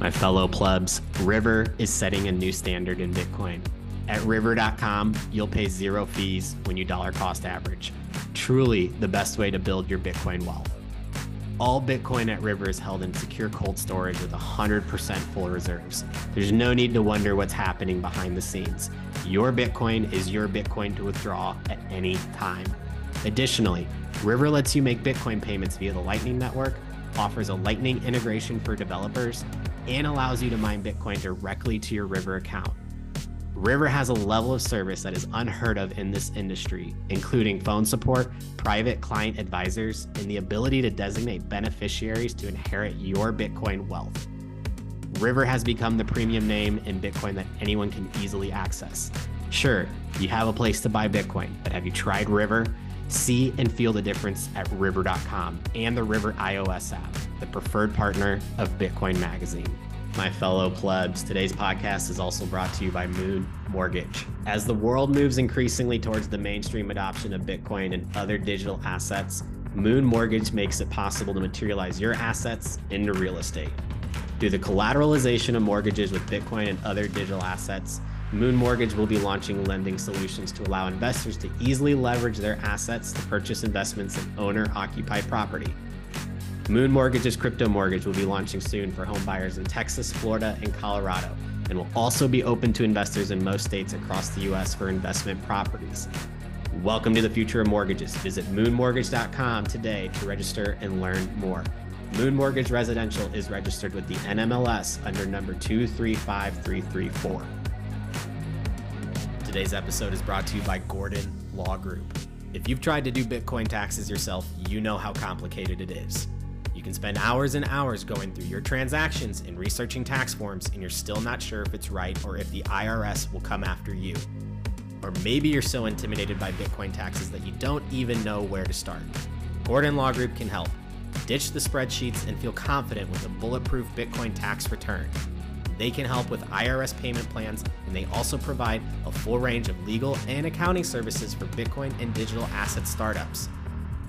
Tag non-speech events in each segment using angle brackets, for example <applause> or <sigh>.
My fellow plebs, River is setting a new standard in Bitcoin. At river.com, you'll pay zero fees when you dollar cost average. Truly the best way to build your Bitcoin wealth. All Bitcoin at River is held in secure cold storage with 100% full reserves. There's no need to wonder what's happening behind the scenes. Your Bitcoin is your Bitcoin to withdraw at any time. Additionally, River lets you make Bitcoin payments via the Lightning Network, offers a Lightning integration for developers, and allows you to mine Bitcoin directly to your River account. River has a level of service that is unheard of in this industry, including phone support, private client advisors, and the ability to designate beneficiaries to inherit your Bitcoin wealth. River has become the premium name in Bitcoin that anyone can easily access. Sure, you have a place to buy Bitcoin, but have you tried River? See and feel the difference at river.com and the River iOS app, the preferred partner of Bitcoin Magazine. My fellow plebs, today's podcast is also brought to you by Moon Mortgage. As the world moves increasingly towards the mainstream adoption of Bitcoin and other digital assets, Moon Mortgage makes it possible to materialize your assets into real estate. Through the collateralization of mortgages with Bitcoin and other digital assets, Moon Mortgage will be launching lending solutions to allow investors to easily leverage their assets to purchase investments in owner occupied property. Moon Mortgage's crypto mortgage will be launching soon for home buyers in Texas, Florida, and Colorado, and will also be open to investors in most states across the U.S. for investment properties. Welcome to the future of mortgages. Visit moonmortgage.com today to register and learn more. Moon Mortgage Residential is registered with the NMLS under number 235334. Today's episode is brought to you by Gordon Law Group. If you've tried to do Bitcoin taxes yourself, you know how complicated it is. You can spend hours and hours going through your transactions and researching tax forms, and you're still not sure if it's right or if the IRS will come after you. Or maybe you're so intimidated by Bitcoin taxes that you don't even know where to start. Gordon Law Group can help. Ditch the spreadsheets and feel confident with a bulletproof Bitcoin tax return. They can help with IRS payment plans, and they also provide a full range of legal and accounting services for Bitcoin and digital asset startups.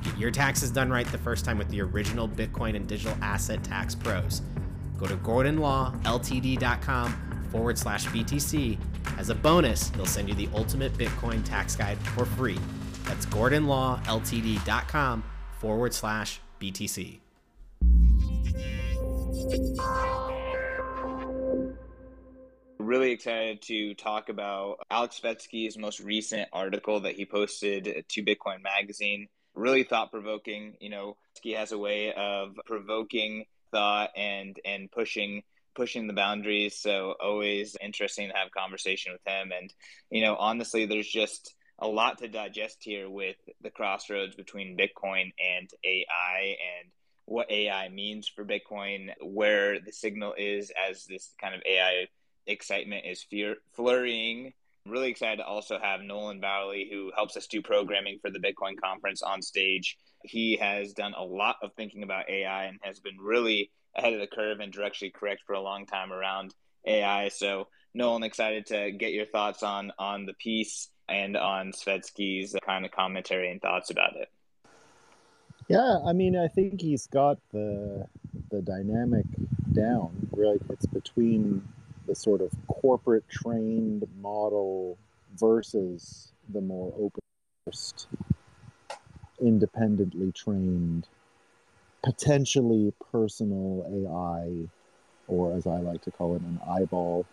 Get your taxes done right the first time with the original Bitcoin and digital asset tax pros. Go to GordonLawLTD.com forward slash BTC. As a bonus, they'll send you the ultimate Bitcoin tax guide for free. That's GordonLawLTD.com forward slash BTC. Really excited to talk about Alex Svetski's most recent article that he posted to Bitcoin Magazine. Really thought provoking. You know, he has a way of provoking thought and and pushing pushing the boundaries. So always interesting to have conversation with him. And you know, honestly, there's just a lot to digest here with the crossroads between Bitcoin and AI and what AI means for Bitcoin, where the signal is as this kind of AI excitement is fear, flurrying. really excited to also have Nolan Bauerle, who helps us do programming for the Bitcoin conference on stage. He has done a lot of thinking about AI and has been really ahead of the curve and directionally correct for a long time around AI. So, Nolan, excited to get your thoughts on on the piece and on Svetski's kind of commentary and thoughts about it. Yeah, I mean, I think he's got the the dynamic down. Right, it's between the sort of corporate trained model versus the more open independently trained, potentially personal AI, or as I like to call it, an eyeball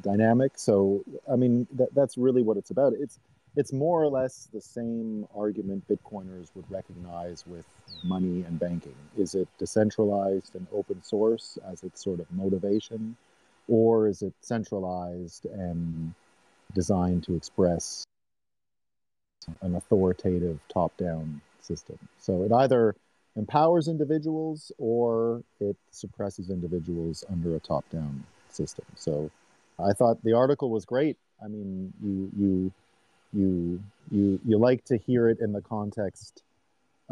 dynamic. So, I mean, that, that's really what it's about. It's it's more or less the same argument Bitcoiners would recognize with money and banking. Is it decentralized and open source as its sort of motivation, or is it centralized and designed to express an authoritative top down system? So it either empowers individuals or it suppresses individuals under a top down system. So I thought the article was great. I mean, you you you you you like to hear it in the context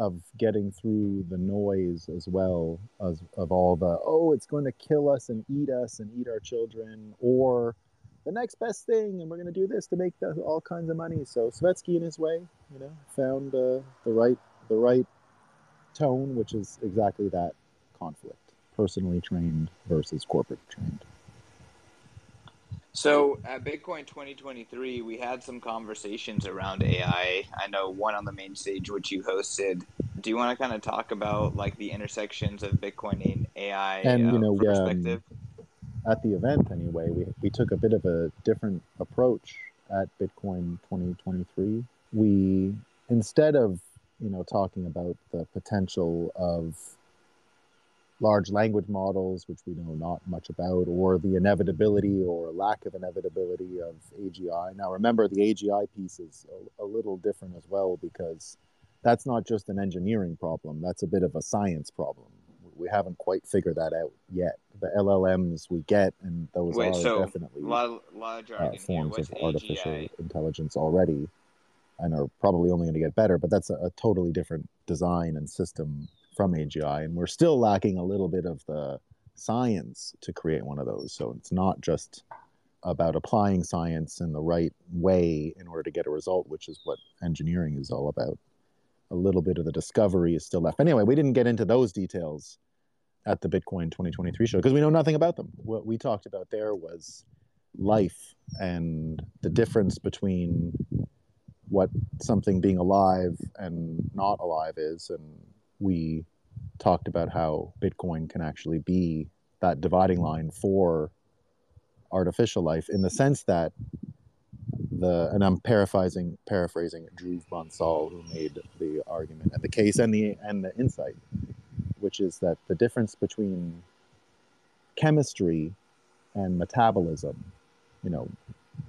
of getting through the noise as well as of all the oh it's going to kill us and eat us and eat our children or the next best thing and we're going to do this to make the, all kinds of money so Svetski in his way you know found uh, the right the right tone which is exactly that conflict personally trained versus corporate trained. So at Bitcoin 2023, we had some conversations around AI. I know one on the main stage, which you hosted. Do you want to kind of talk about like the intersections of Bitcoin and AI and you uh, know from um, at the event anyway, we, we took a bit of a different approach at Bitcoin 2023. We instead of you know talking about the potential of large language models, which we know not much about, or the inevitability or lack of inevitability of AGI. Now, remember, the AGI piece is a, a, little different as well because that's not just an engineering problem, that's a bit of a science problem. We haven't quite figured that out yet. The LLMs we get, and those Wait, are so definitely lot, lot uh, forms of artificial AGI? intelligence already and are probably only going to get better, but that's a, a totally different design and system from AGI, and we're still lacking a little bit of the science to create one of those. So it's not just about applying science in the right way in order to get a result, which is what engineering is all about. A little bit of the discovery is still left. Anyway, we didn't get into those details at the Bitcoin 2023 show because we know nothing about them. What we talked about there was life and the difference between what something being alive and not alive is and we talked about how Bitcoin can actually be that dividing line for artificial life in the sense that the and I'm paraphrasing paraphrasing Drew Bonsall who made the argument and the case and the and the insight, which is that the difference between chemistry and metabolism, you know,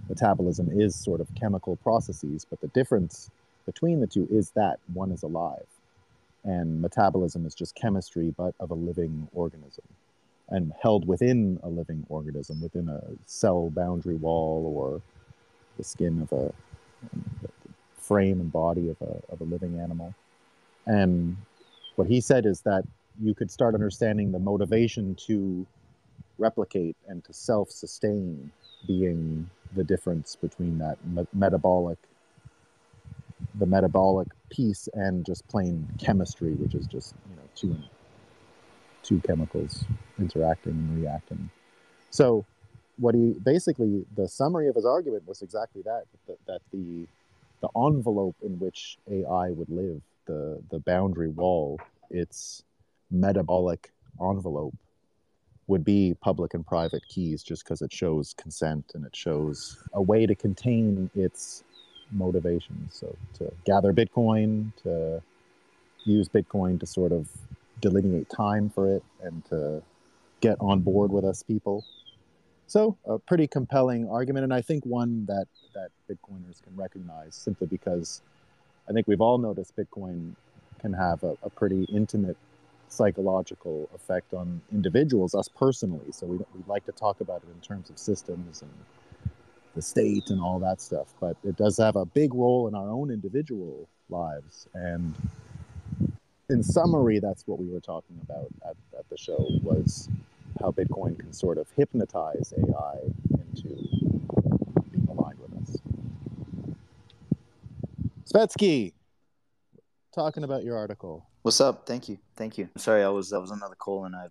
metabolism is sort of chemical processes, but the difference between the two is that one is alive and metabolism is just chemistry but of a living organism and held within a living organism within a cell boundary wall or the skin of a frame and body of a, of a living animal. And what he said is that you could start understanding the motivation to replicate and to self-sustain being the difference between that me- metabolic the metabolic piece and just plain chemistry, which is just you know two two chemicals interacting and reacting. So, what he basically the summary of his argument was exactly that that, that the the envelope in which AI would live, the the boundary wall, its metabolic envelope would be public and private keys just because it shows consent and it shows a way to contain its motivations. So to gather Bitcoin, to use Bitcoin to sort of delineate time for it and to get on board with us people. So a pretty compelling argument, and I think one that that Bitcoiners can recognize simply because I think we've all noticed Bitcoin can have a, a pretty intimate psychological effect on individuals, us personally. So we, we'd like to talk about it in terms of systems and the state and all that stuff. But it does have a big role in our own individual lives. And in summary, that's what we were talking about at, at the show was how Bitcoin can sort of hypnotize AI into being aligned with us. Svetski, talking about your article. What's up? Thank you. Thank you. Sorry, I was I was another call and I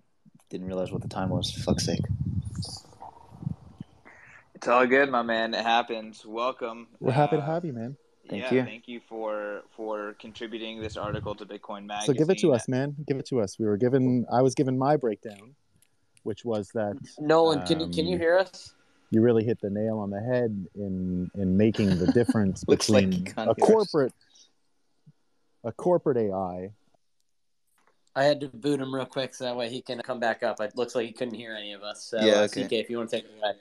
didn't realize what the time was. Fuck's sake. It's all good, my man. It happens. Welcome. We're happy to Uh, have you, man. Thank yeah, you. thank you for for contributing this article to Bitcoin Magazine. So give it to us, man. Give it to us. We were given. I was given my breakdown, which was that Nolan, can you can you Um, hear us? you really hit the nail on the head in in making the difference <laughs> Looks like between a corporate a corporate AI. I had to boot him real quick so that way he can come back up. It looks like he couldn't hear any of us. So, Yeah, uh, okay. CK, if you want to take it away.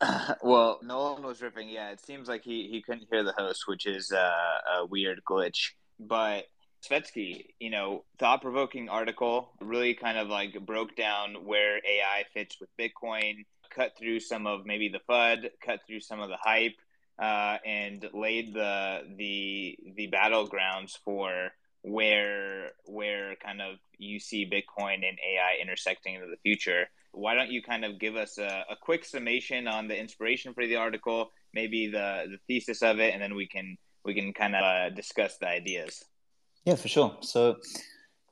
<laughs> well, Nolan was ripping. Yeah, it seems like he, he couldn't hear the host, which is uh, a weird glitch. But Svetski, you know, thought provoking article really kind of like broke down where AI fits with Bitcoin, cut through some of maybe the FUD, cut through some of the hype, uh, and laid the the the battlegrounds for where where kind of you see Bitcoin and AI intersecting into the future. Why don't you kind of give us a, a quick summation on the inspiration for the article, maybe the the thesis of it, and then we can we can kind of uh, discuss the ideas. Yeah, for sure. So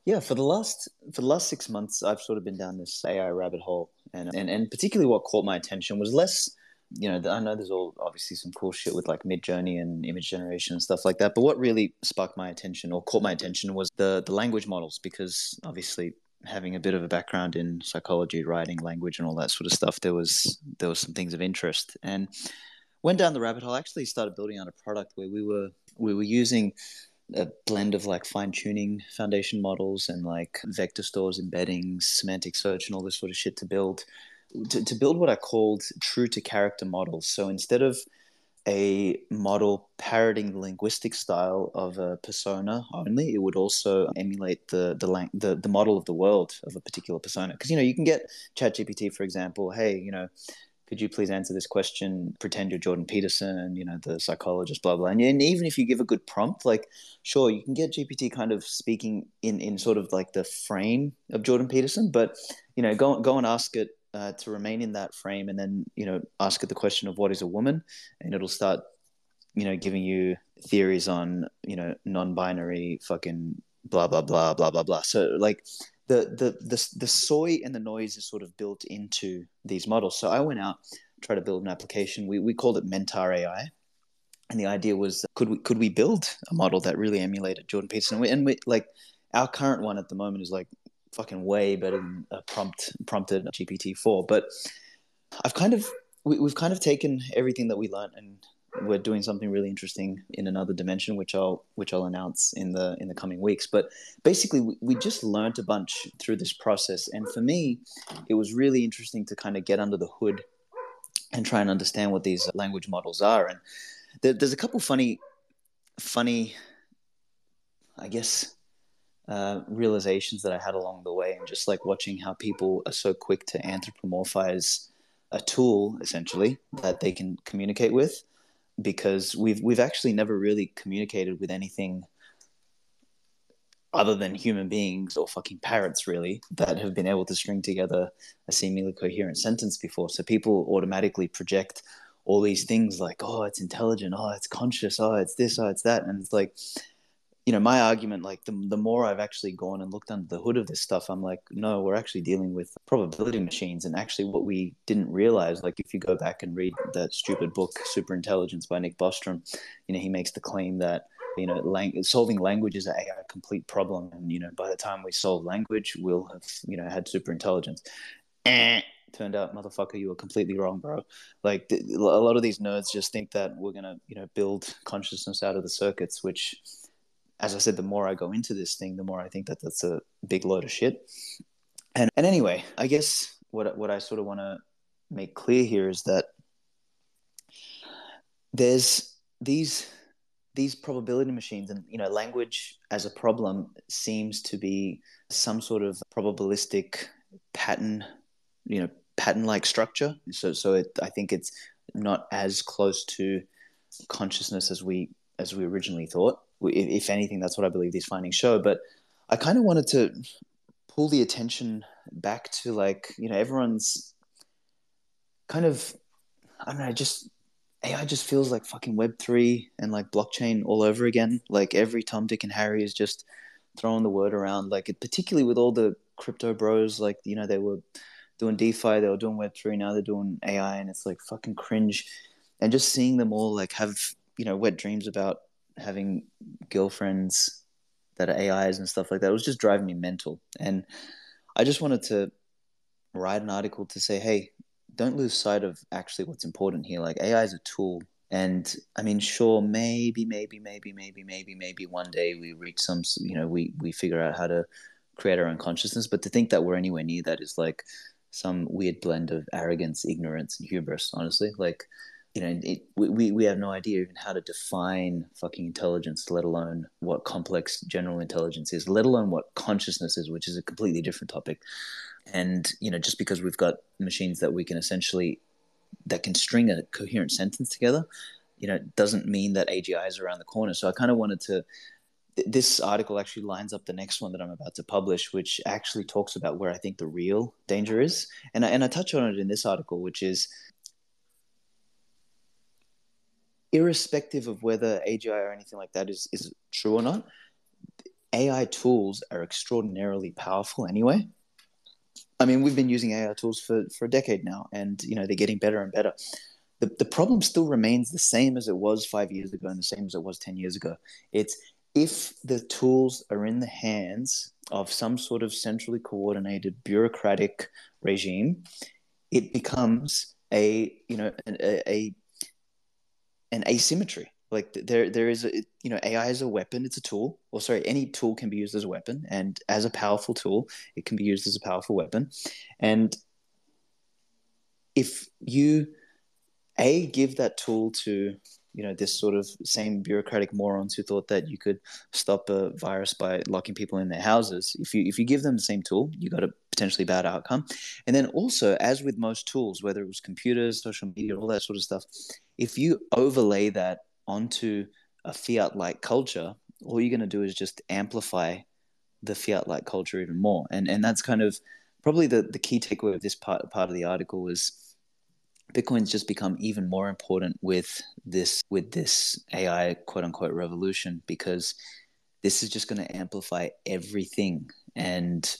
Yeah, for the last for the last six months, I've sort of been down this AI rabbit hole, and and, and particularly what caught my attention was less. You know, I know there's all obviously some cool shit with like Midjourney and image generation and stuff like that. But what really sparked my attention or caught my attention was the the language models, because obviously having a bit of a background in psychology, writing, language, and all that sort of stuff, there was there was some things of interest, and went down the rabbit hole. I actually started building out a product where we were we were using a blend of like fine tuning foundation models and like vector stores, embeddings, semantic search, and all this sort of shit to build to, to build what I called true to character models. So instead of a model parroting the linguistic style of a persona only, it would also emulate the the lang- the, the model of the world of a particular persona. Because you know you can get ChatGPT, for example. Hey, you know, could you please answer this question? Pretend you're Jordan Peterson, you know, the psychologist, blah blah. And, and even if you give a good prompt, like sure, you can get GPT kind of speaking in in sort of like the frame of Jordan Peterson, but you know, go go and ask it uh, to remain in that frame, and then you know, ask it the question of what is a woman, and it'll start, you know, giving you theories on you know non-binary fucking blah blah blah blah blah blah. So like the the the the soy and the noise is sort of built into these models. So I went out try to build an application. We we called it Mentar AI, and the idea was could we could we build a model that really emulated Jordan Peterson? And we, and we like our current one at the moment is like fucking way better than a prompt prompted GPT four. But I've kind of we, we've kind of taken everything that we learned and we're doing something really interesting in another dimension, which I'll which I'll announce in the in the coming weeks. But basically, we, we just learned a bunch through this process, and for me, it was really interesting to kind of get under the hood and try and understand what these language models are. And there, there's a couple funny, funny, I guess, uh, realizations that I had along the way, and just like watching how people are so quick to anthropomorphize a tool essentially that they can communicate with because we've we've actually never really communicated with anything other than human beings or fucking parrots really that have been able to string together a seemingly coherent sentence before. So people automatically project all these things like oh it's intelligent. Oh it's conscious. Oh it's this. Oh it's that. And it's like you know, my argument, like the, the more I've actually gone and looked under the hood of this stuff, I'm like, no, we're actually dealing with probability machines. And actually, what we didn't realize, like if you go back and read that stupid book, Super Intelligence by Nick Bostrom, you know, he makes the claim that, you know, lang- solving language is a complete problem. And, you know, by the time we solve language, we'll have, you know, had super intelligence. Eh turned out motherfucker you were completely wrong bro like a lot of these nerds just think that we're going to you know build consciousness out of the circuits which as I said, the more I go into this thing, the more I think that that's a big load of shit. And and anyway, I guess what what I sort of want to make clear here is that there's these these probability machines and you know language as a problem seems to be some sort of probabilistic pattern you know pattern like structure so so it, i think it's not as close to consciousness as we as we originally thought if anything, that's what I believe these findings show. But I kind of wanted to pull the attention back to like you know everyone's kind of I don't know just AI just feels like fucking Web three and like blockchain all over again. Like every Tom, Dick, and Harry is just throwing the word around. Like it, particularly with all the crypto bros, like you know they were doing DeFi, they were doing Web three, now they're doing AI, and it's like fucking cringe. And just seeing them all like have you know wet dreams about having girlfriends that are AIs and stuff like that. It was just driving me mental. And I just wanted to write an article to say, hey, don't lose sight of actually what's important here. Like AI is a tool. And I mean, sure, maybe, maybe, maybe, maybe, maybe, maybe one day we reach some, you know, we, we figure out how to create our own consciousness. But to think that we're anywhere near that is like some weird blend of arrogance, ignorance, and hubris, honestly. Like, you know, it, we, we have no idea even how to define fucking intelligence, let alone what complex general intelligence is, let alone what consciousness is, which is a completely different topic. And, you know, just because we've got machines that we can essentially, that can string a coherent sentence together, you know, doesn't mean that AGI is around the corner. So I kind of wanted to, this article actually lines up the next one that I'm about to publish, which actually talks about where I think the real danger is. And I, and I touch on it in this article, which is irrespective of whether AGI or anything like that is, is true or not, AI tools are extraordinarily powerful anyway. I mean, we've been using AI tools for, for a decade now, and you know they're getting better and better. The, the problem still remains the same as it was five years ago and the same as it was 10 years ago. It's if the tools are in the hands of some sort of centrally coordinated bureaucratic regime, it becomes a you know a, a an asymmetry. Like there there is a you know ai is a weapon. It's a tool. Or sorry any tool can be used as a weapon. And as a powerful tool it can be used as a powerful weapon. And if you a give that tool to you know this sort of same bureaucratic morons who thought that you could stop a virus by locking people in their houses if you if you give them the same tool you got a potentially bad outcome. And then also as with most tools whether it was computers social media all that sort of stuff if you overlay that onto a fiat like culture all you're going to do is just amplify the fiat like culture even more. And and that's kind of probably the the key takeaway of this part part of the article was Bitcoin's just become even more important with this with this AI quote unquote revolution because this is just going to amplify everything. And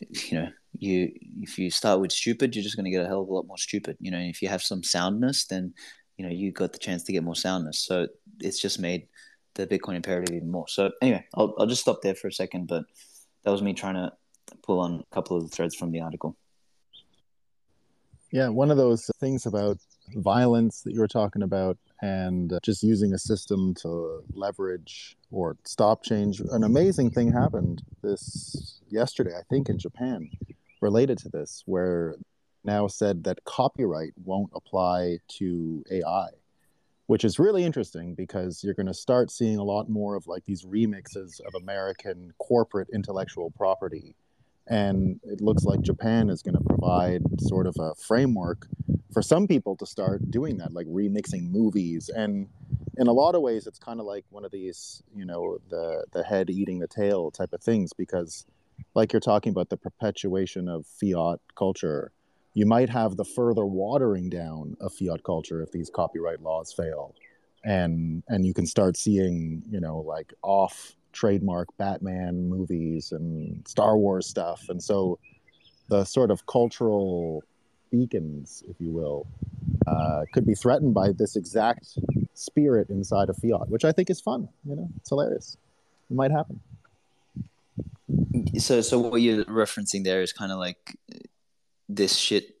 you know you if you start with stupid you're just going to get a hell of a lot more stupid you know if you have some soundness then you know you got the chance to get more soundness. So it's just made the bitcoin imperative even more. So anyway I'll, I'll just stop there for a second but that was me trying to pull on a couple of the threads from the article. Yeah, one of those things about violence that you were talking about and uh, just using a system to leverage or stop change. An amazing thing happened this yesterday, I think, in Japan related to this, where now said that copyright won't apply to AI, which is really interesting because you're going to start seeing a lot more of like these remixes of American corporate intellectual property and it looks like Japan is going to provide sort of a framework for some people to start doing that, like remixing movies. And in a lot of ways, it's kind of like one of these, you know, the the head eating the tail type of things, because like you're talking about the perpetuation of fiat culture, you might have the further watering down of fiat culture if these copyright laws fail, and and you can start seeing, you know, like off trademark Batman movies and Star Wars stuff. And so the sort of cultural beacons, if you will, uh, could be threatened by this exact spirit inside of Fiat, which I think is fun. You know, it's hilarious. It might happen. So, so what you're referencing there is kind of like this shit.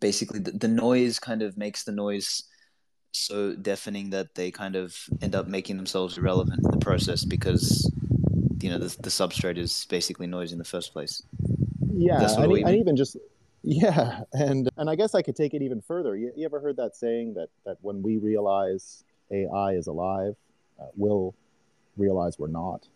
Basically, the, the noise kind of makes the noise so deafening that they kind of end up making themselves irrelevant in the process because you know the, the substrate is basically noise in the first place. Yeah, and, and even just yeah, and and I guess I could take it even further. You, you ever heard that saying that that when we realize AI is alive, uh, we'll realize we're not.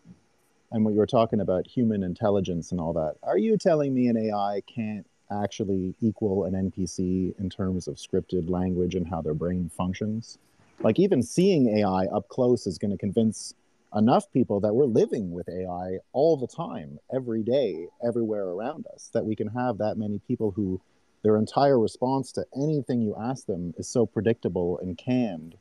And when you were talking about human intelligence and all that, are you telling me an AI can't actually equal an NPC in terms of scripted language and how their brain functions. Like even seeing AI up close is going to convince enough people that we're living with AI all the time, every day, everywhere around us, that we can have that many people who their entire response to anything you ask them is so predictable and canned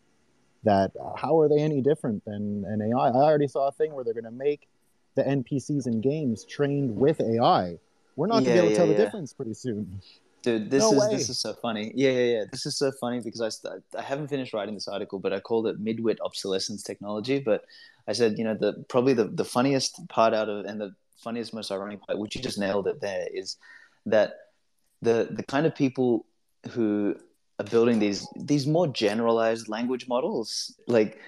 that uh, how are they any different than an AI? I already saw a thing where they're going to make the NPCs in games trained with AI we're not yeah, gonna be able to tell yeah. the difference pretty soon. Dude, this no is way. this is so funny. Yeah, yeah, yeah. This is so funny because I st- I haven't finished writing this article, but I called it midwit obsolescence technology. But I said, you know, the probably the, the funniest part out of and the funniest, most ironic part, which you just nailed it there, is that the the kind of people who are building these these more generalized language models, like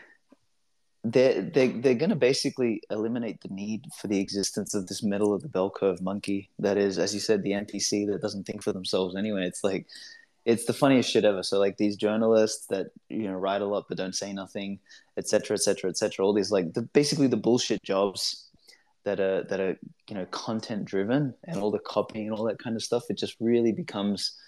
they're, they they're going to basically eliminate the need for the existence of this middle of the bell curve monkey that is, as you said, the NPC that doesn't think for themselves anyway. It's like, it's the funniest shit ever. So like these journalists that you know write a lot but don't say nothing, etc., etc., etc. All these like the, basically the bullshit jobs that are that are you know content driven and all the copying and all that kind of stuff. It just really becomes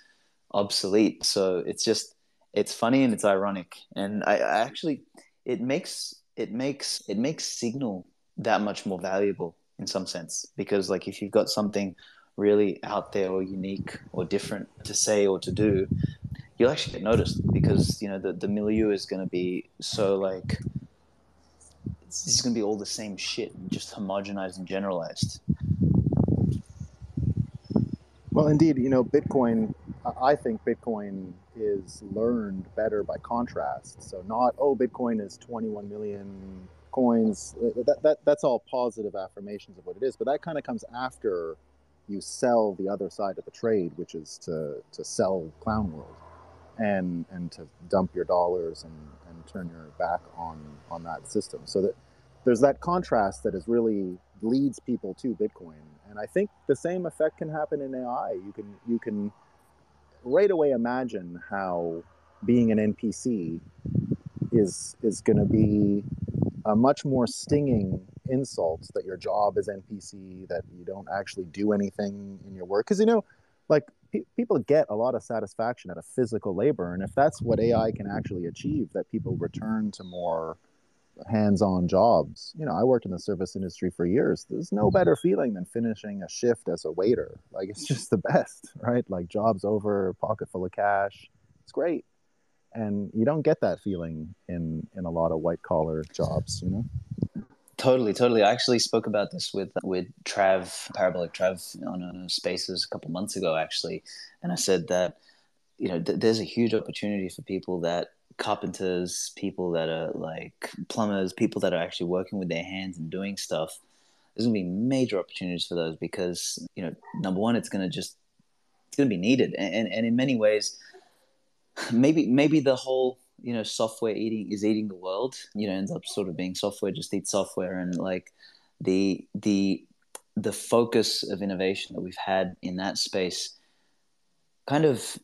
obsolete. So it's just it's funny and it's ironic, and I, I actually it makes it makes it makes signal that much more valuable in some sense because like if you've got something really out there or unique or different to say or to do you'll actually get noticed because you know the, the milieu is going to be so like this is going to be all the same shit, just homogenized and generalized. Well, indeed, you know, Bitcoin, I think Bitcoin is learned better by contrast. So, not, oh, Bitcoin is 21 million coins. That, that, that's all positive affirmations of what it is. But that kind of comes after you sell the other side of the trade, which is to, to sell Clown World and, and to dump your dollars and, and turn your back on, on that system. So that there's that contrast that is really leads people to Bitcoin. And I think the same effect can happen in AI. You can you can right away imagine how being an NPC is is going to be a much more stinging insult that your job is NPC, that you don't actually do anything in your work. Because you know, like pe- people get a lot of satisfaction out of physical labor, and if that's what AI can actually achieve, that people return to more hands-on jobs. You know, I worked in the service industry for years. There's no mm-hmm. better feeling than finishing a shift as a waiter. Like it's <laughs> just the best, right? Like job's over, pocket full of cash. It's great. And you don't get that feeling in in a lot of white collar jobs, you know? Totally, totally. I actually spoke about this with with Trav, Parabolic Trav, on a Spaces a couple months ago, actually, and I said that you know th- there's a huge opportunity for people that carpenters, people that are like plumbers, people that are actually working with their hands and doing stuff, there's gonna be major opportunities for those because you know, number one, it's gonna just it's gonna be needed, and and, and in many ways, maybe maybe the whole you know software eating is eating the world. You know, ends up sort of being software just eats software, and like the the the focus of innovation that we've had in that space kind of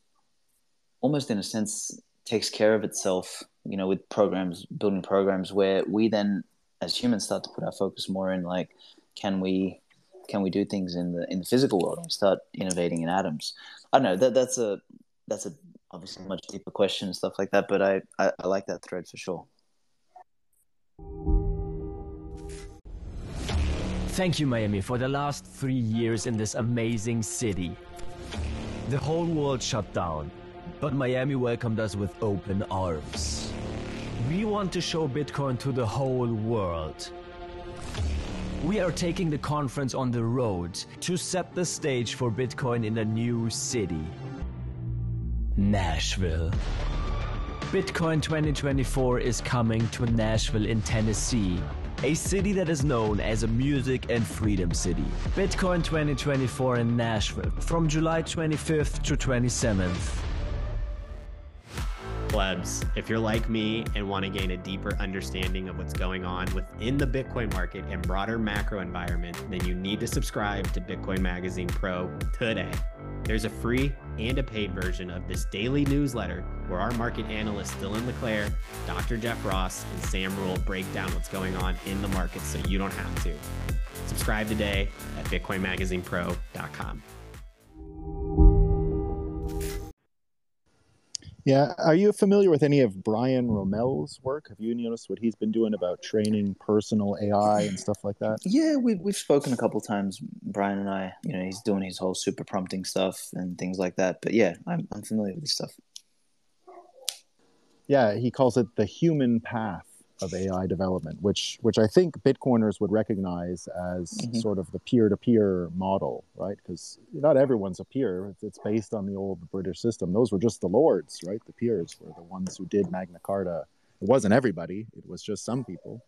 almost in a sense takes care of itself, you know, with programs, building programs where we then as humans start to put our focus more in like, can we can we do things in the in the physical world and start innovating in atoms? I don't know that that's a that's a obviously much deeper question and stuff like that, but I, I, I like that thread for sure. Thank you, Miami, for the last three years in this amazing city. The whole world shut down, but Miami welcomed us with open arms. We want to show Bitcoin to the whole world. We are taking the conference on the road to set the stage for Bitcoin in a new city. Nashville. Bitcoin 2024 is coming to Nashville in Tennessee, a city that is known as a music and freedom city. Bitcoin 2024 in Nashville from July 25th to 27th plebs, if you're like me and want to gain a deeper understanding of what's going on within the Bitcoin market and broader macro environment, then you need to subscribe to Bitcoin Magazine Pro today. There's a free and a paid version of this daily newsletter where our market analysts Dylan LeClaire, Dr. Jeff Ross, and Sam Rule break down what's going on in the market so you don't have to. Subscribe today at BitcoinMagazinePro.com. Yeah, are you familiar with any of Brian Roemmele's work? Have you noticed what he's been doing about training personal AI and stuff like that? Yeah, we've we've spoken a couple times, Brian and I. You know, he's doing his whole super prompting stuff and things like that. But yeah, I'm I'm familiar with this stuff. Yeah, he calls it the human path of AI development, which which I think Bitcoiners would recognize as mm-hmm. sort of the peer-to-peer model, right? Because not everyone's a peer. It's based on the old British system. Those were just the lords, right? The peers were the ones who did Magna Carta. It wasn't everybody. It was just some people.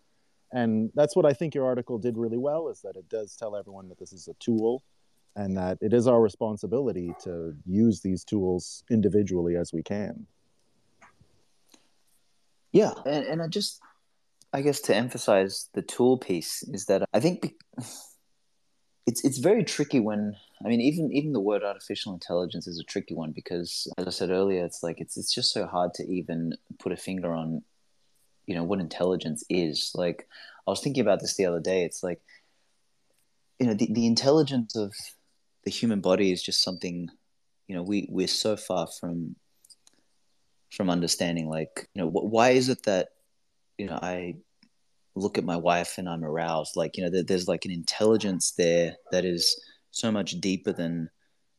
And that's what I think your article did really well is that it does tell everyone that this is a tool and that it is our responsibility to use these tools individually as we can. Yeah, and, and I just I guess to emphasize the tool piece is that I think <sighs> it's it's very tricky when I mean even even the word artificial intelligence is a tricky one because as I said earlier, it's like it's it's just so hard to even put a finger on you know what intelligence is. Like I was thinking about this the other day. It's like you know the, the intelligence of the human body is just something you know we we're so far from from understanding like you know why is it that you know, I look at my wife and I'm aroused. Like, you know, there's like an intelligence there that is so much deeper than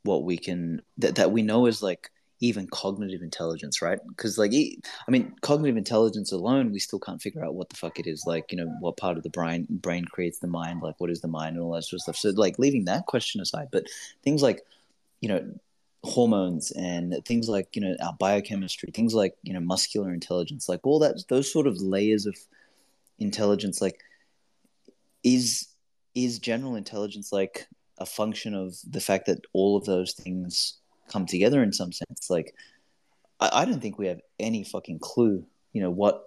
what we can, that, that we know is like even cognitive intelligence, right? Because like, I mean, cognitive intelligence alone, we still can't figure out what the fuck it is. Like, you know, what part of the brain brain creates the mind? Like, what is the mind and all that sort of stuff. So, like, leaving that question aside, but things like, you know, hormones and things like you know our biochemistry, things like you know muscular intelligence, like all that, those sort of layers of intelligence, like is is general intelligence like a function of the fact that all of those things come together in some sense. Like, I, I don't think we have any fucking clue, you know, what,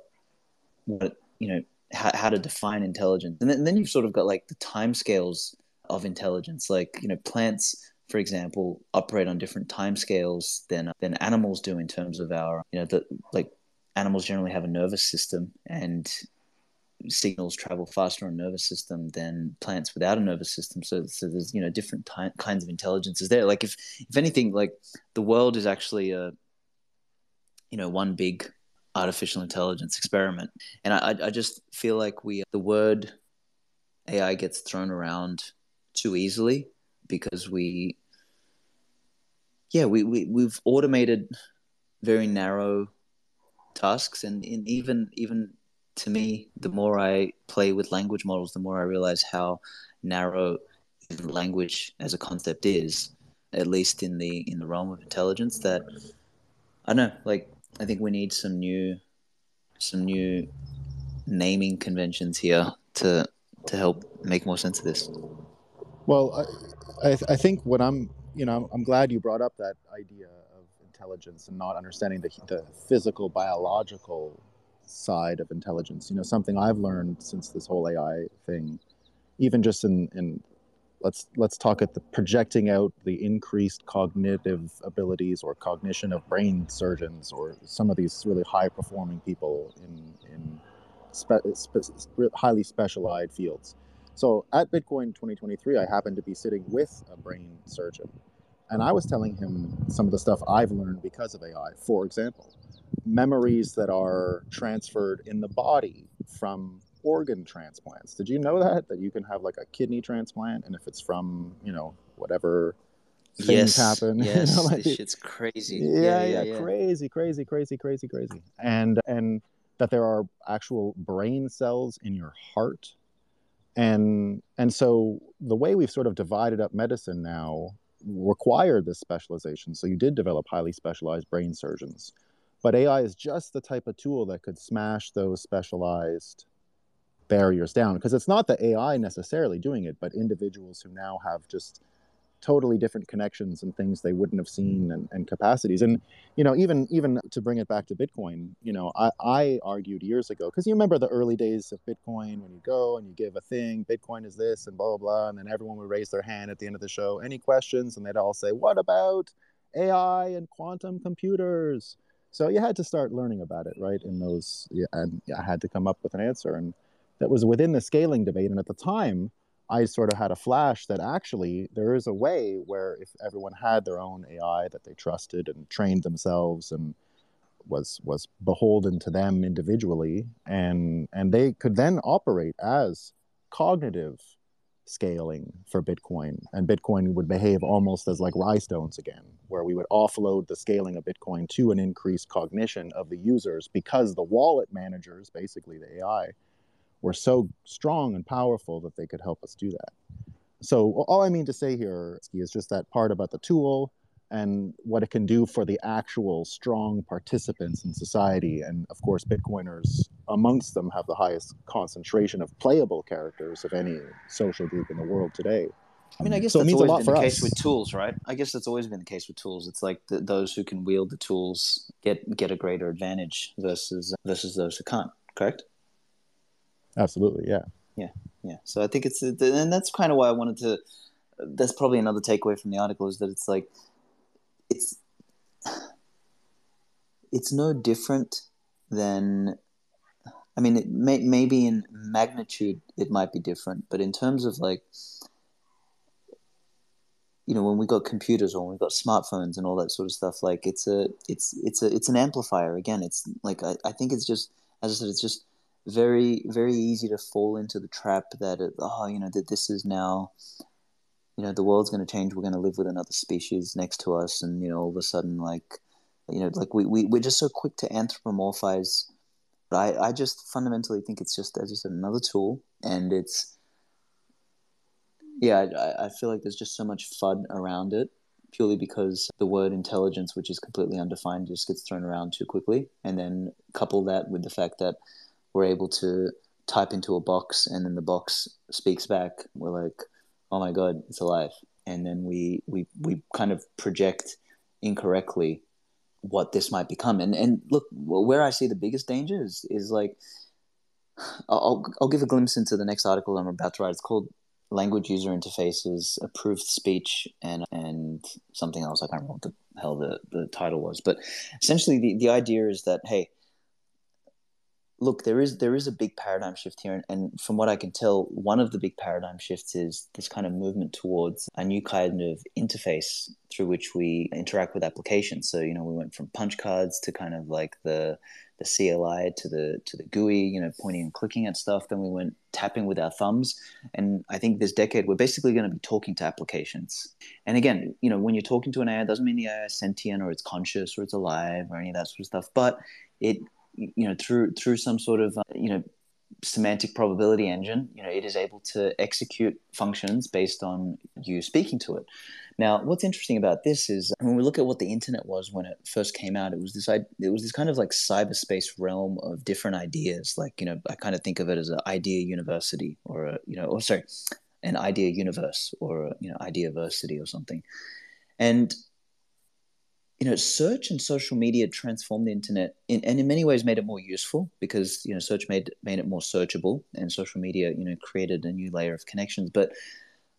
what, you know, how, how to define intelligence. And then, and then you've sort of got like the time scales of intelligence. Like, you know, plants, for example, operate on different time scales than, than animals do in terms of our, you know, the, like animals generally have a nervous system and signals travel faster on nervous system than plants without a nervous system. So, so there's you know different ty- kinds of intelligences there. Like if if anything, like the world is actually a you know one big artificial intelligence experiment, and I I just feel like we the word AI gets thrown around too easily because we yeah we, we we've automated very narrow tasks and, and even even to me, the more I play with language models, the more I realize how narrow language as a concept is, at least in the in the realm of intelligence. That I don't know, like I think we need some new some new naming conventions here to to help make more sense of this. Well, I, I, I think what I'm, you know, I'm glad you brought up that idea of intelligence and not understanding the, the physical, biological side of intelligence. You know, something I've learned since this whole AI thing, even just in, in let's let's talk at the projecting out the increased cognitive abilities or cognition of brain surgeons or some of these really high performing people in in spe- spe- highly specialized fields. So at Bitcoin 2023, I happened to be sitting with a brain surgeon, and I was telling him some of the stuff I've learned because of AI. For example, memories that are transferred in the body from organ transplants. Did you know that that you can have like a kidney transplant, and if it's from you know whatever things yes, happen, <laughs> yes, you know, like, this shit's crazy. Yeah Yeah, yeah, yeah, yeah. crazy, crazy, crazy, crazy, crazy, and and that there are actual brain cells in your heart, and and so the way we've sort of divided up medicine now required this specialization. So you did develop highly specialized brain surgeons but AI is just the type of tool that could smash those specialized barriers down because it's not the AI necessarily doing it, but individuals who now have just totally different connections and things they wouldn't have seen mm-hmm. and, and capacities. And you know, even even to bring it back to Bitcoin, you know, I, I argued years ago because you remember the early days of Bitcoin when you go and you give a thing, Bitcoin is this and blah blah blah, and then everyone would raise their hand at the end of the show, any questions, and they'd all say, "What about AI and quantum computers?" So you had to start learning about it, right? In those, and I had to come up with an answer, and that was within the scaling debate. And at the time, I sort of had a flash that actually there is a way where if everyone had their own AI that they trusted and trained themselves and was was beholden to them individually, and and they could then operate as cognitive scaling for Bitcoin, and Bitcoin would behave almost as like Rai stones again, where we would offload the scaling of Bitcoin to an increased cognition of the users because the wallet managers, basically the AI, were so strong and powerful that they could help us do that. So all I mean to say here is just that part about the tool and what it can do for the actual strong participants in society. And of course, Bitcoiners amongst them have the highest concentration of playable characters of any social group in the world today. I mean, I guess So that's always lot been for the us. case with tools, right? I guess that's always been the case with tools. It's like the, those who can wield the tools get get a greater advantage versus versus those who can't. Correct? Absolutely, yeah. Yeah. Yeah. So I think it's and that's kind of why I wanted to. That's probably another takeaway from the article is that it's like it's it's no different than I mean, it may, maybe in magnitude it might be different, but in terms of like, you know, when we got computers or when we got smartphones and all that sort of stuff, like it's a, it's, it's a, it's an amplifier. Again, it's like I, I think it's just, as I said, it's just very, very easy to fall into the trap that oh, you know, that this is now, you know, the world's going to change. We're going to live with another species next to us, and you know, all of a sudden, like You know, like we, we we're just so quick to anthropomorphize. But I, I just fundamentally think it's just, as you said, another tool, and it's yeah, I, I feel like there's just so much fun around it purely because the word intelligence, which is completely undefined, just gets thrown around too quickly. And then couple that with the fact that we're able to type into a box and then the box speaks back. We're like, oh my God, it's alive. And then we, we, we kind of project incorrectly what this might become. And, and look, where I see the biggest danger is, is like, I'll, I'll give a glimpse into the next article I'm about to write. It's called language user interfaces, approved speech, and and something else. I can't remember what the hell the, the title was. But essentially, the, the idea is that hey, look, there is there is a big paradigm shift here, and, and from what I can tell, one of the big paradigm shifts is this kind of movement towards a new kind of interface through which we interact with applications. So you know, we went from punch cards to kind of like the the CLI to the to the GUI, you know, pointing and clicking at stuff. Then we went tapping with our thumbs, and I think this decade we're basically going to be talking to applications. And again, you know, when you're talking to an AI, doesn't mean the AI is sentient or it's conscious or it's alive or any of that sort of stuff, but it you know through through some sort of uh, you know semantic probability engine, you know, it is able to execute functions based on you speaking to it. Now, what's interesting about this is when we look at what the internet was when it first came out, it was this it was this kind of like cyberspace realm of different ideas. Like you know, I kind of think of it as an idea university or a you know, or sorry, an idea universe or a, you know, ideaversity or something. And you know, search and social media transformed the internet in, and in many ways made it more useful because you know search made made it more searchable, and social media you know created a new layer of connections. But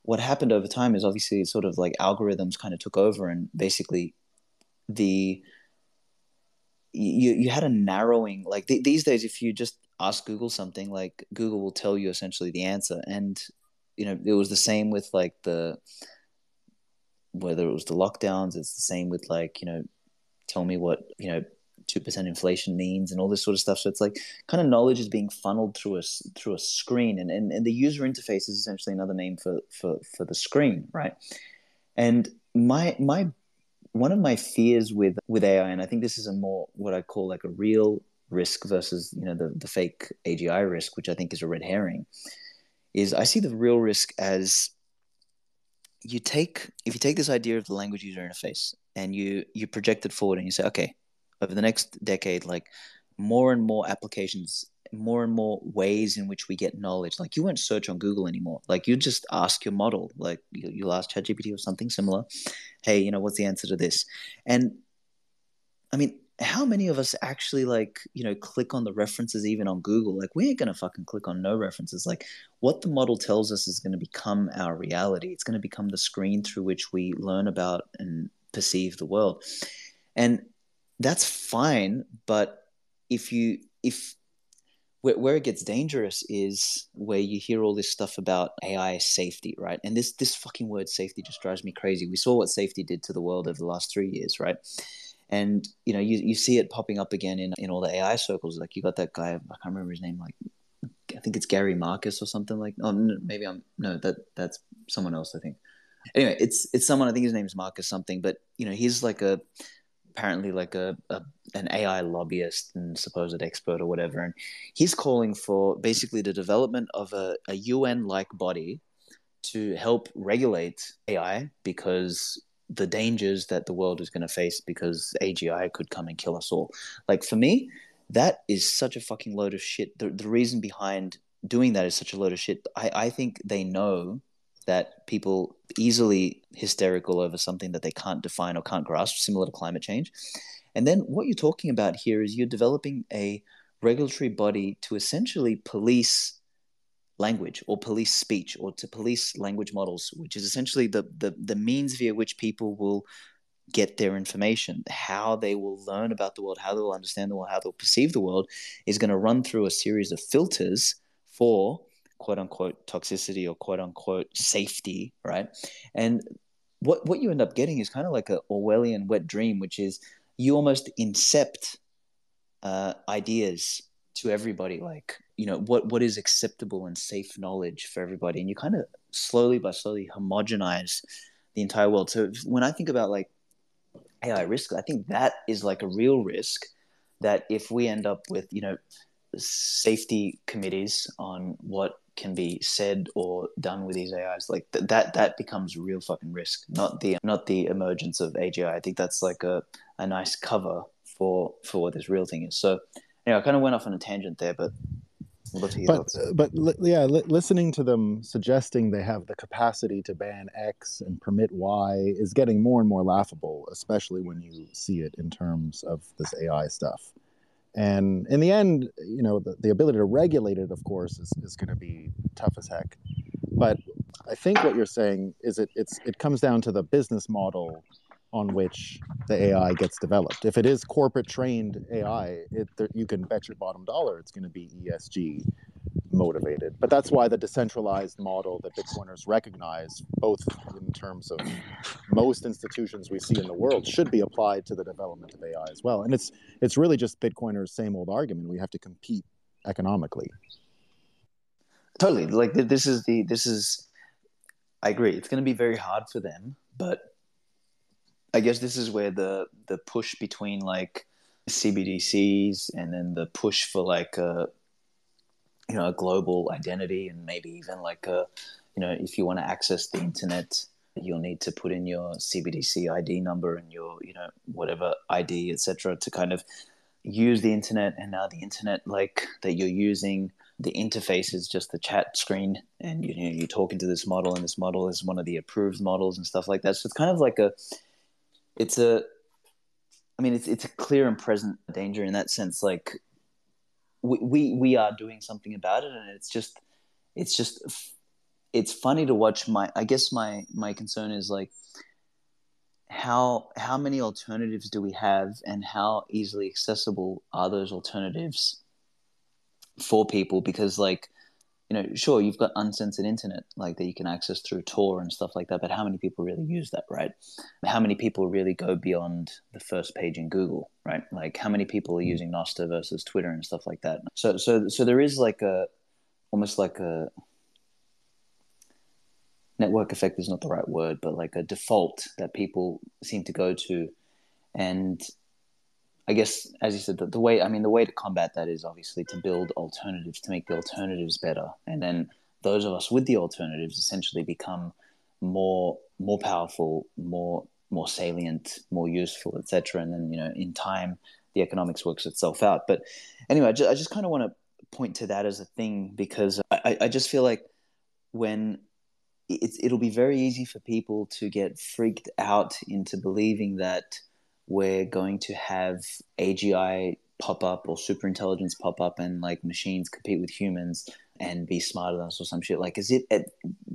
what happened over time is obviously sort of like algorithms kind of took over and basically the you you had a narrowing like th- these days if you just ask google something like google will tell you essentially the answer and you know it was the same with like the whether it was the lockdowns it's the same with like you know tell me what you know 2% inflation means and all this sort of stuff. So it's like kind of knowledge is being funneled through a, through a screen and, and, and the user interface is essentially another name for, for, for the screen, right? And my, my, one of my fears with, with AI, and I think this is a more, what I call like a real risk versus, you know, the, the fake AGI risk, which I think is a red herring, is I see the real risk as you take if you take this idea of the language user interface and you you project it forward and you say okay over the next decade, like more and more applications, more and more ways in which we get knowledge. Like you won't search on Google anymore. Like you just ask your model. Like you'll ask ChatGPT or something similar. Hey, you know, what's the answer to this? And I mean, how many of us actually like you know click on the references even on google like we ain't gonna fucking click on no references like what the model tells us is to become our reality it's to become the screen through which we learn about and perceive the world and that's fine but if you if where, where it gets dangerous is where you hear all this stuff about AI safety, right? And this this fucking word safety just drives me crazy. We saw what safety did to the world over the last three years, right? And you know, you, you see it popping up again in, in all the AI circles. Like you got that guy, I can't remember his name, like I think it's Gary Marcus or something like. Oh, no, maybe I'm no, that that's someone else. I think. Anyway, it's it's someone. I think his name is Marcus something. But you know, he's like a apparently like a, a, an AI lobbyist and supposed expert or whatever, and he's calling for basically the development of a, a UN like body to help regulate AI because the dangers that the world is going to face because AGI could come and kill us all. Like for me, that is such a fucking load of shit. The, the reason behind doing that is such a load of shit. I, I think they know that people easily hysterical over something that they can't define or can't grasp, similar to climate change. And then what you're talking about here is you're developing a regulatory body to essentially police language or police speech or to police language models, which is essentially the, the, the means via which people will get their information, how they will learn about the world, how they will understand the world, how they'll perceive the world, is going to run through a series of filters for quote unquote toxicity or quote unquote safety, right? And what what you end up getting is kind of like a Orwellian wet dream, which is you almost incept uh, ideas to everybody, like you know what what is acceptable and safe knowledge for everybody, and you kind of slowly by slowly homogenize the entire world. So when I think about like AI risk. I think that is like a real risk that if we end up with you know safety committees on what can be said or done with these AIs, like th- that that becomes real fucking risk. Not the not the emergence of AGI. I think that's like a, a nice cover for for what this real thing is. So, you know, I kind of went off on a tangent there, but but uh, but yeah, li- listening to them suggesting they have the capacity to ban X and permit Y is getting more and more laughable, especially when you see it in terms of this AI stuff. And in the end, you know, the, the ability to regulate it, of course, is, is going to be tough as heck. But I think what you're saying is it it's it comes down to the business model on which the AI gets developed. If it is corporate trained AI, it, you can bet your bottom dollar it's going to be ESG motivated. But that's why the decentralized model that Bitcoiners recognize, both in terms of most institutions we see in the world, should be applied to the development of AI as well. And it's it's really just Bitcoiners' same old argument. We have to compete economically. Totally. Like this is the this is. I agree. It's going to be very hard for them, but I guess this is where the the push between like CBDCs and then the push for like a you know a global identity and maybe even like a you know if you want to access the internet you'll need to put in your CBDC ID number and your you know whatever ID etc to kind of use the internet and now the internet like that you're using. The interface is just the chat screen and you know you're talking to this model and this model is one of the approved models and stuff like that. So it's kind of like a it's a I mean, it's it's a clear and present danger in that sense. Like, we we, we are doing something about it, and it's just it's just it's funny to watch. My I guess my my concern is like how how many alternatives do we have, and how easily accessible are those alternatives for people? Because like you know, sure, you've got uncensored internet like that you can access through Tor and stuff like that, but how many people really use that, right? How many people really go beyond the first page in Google, right? Like how many people are hmm. using Nostr versus Twitter and stuff like that? So, so, so there is like a almost like a network effect is not the right word, but like a default that people seem to go to, and I guess, as you said, the, the, way I mean, the way to combat that is obviously to build alternatives to make the alternatives better, and then those of us with the alternatives essentially become more more powerful, more more salient, more useful, etc. And then you know, in time, the economics works itself out. But anyway, I just, I just kind of want to point to that as a thing because I, I just feel like when it's, it'll be very easy for people to get freaked out into believing that we're going to have AGI pop up or super intelligence pop up and like machines compete with humans and be smarter than us or some shit. Like as if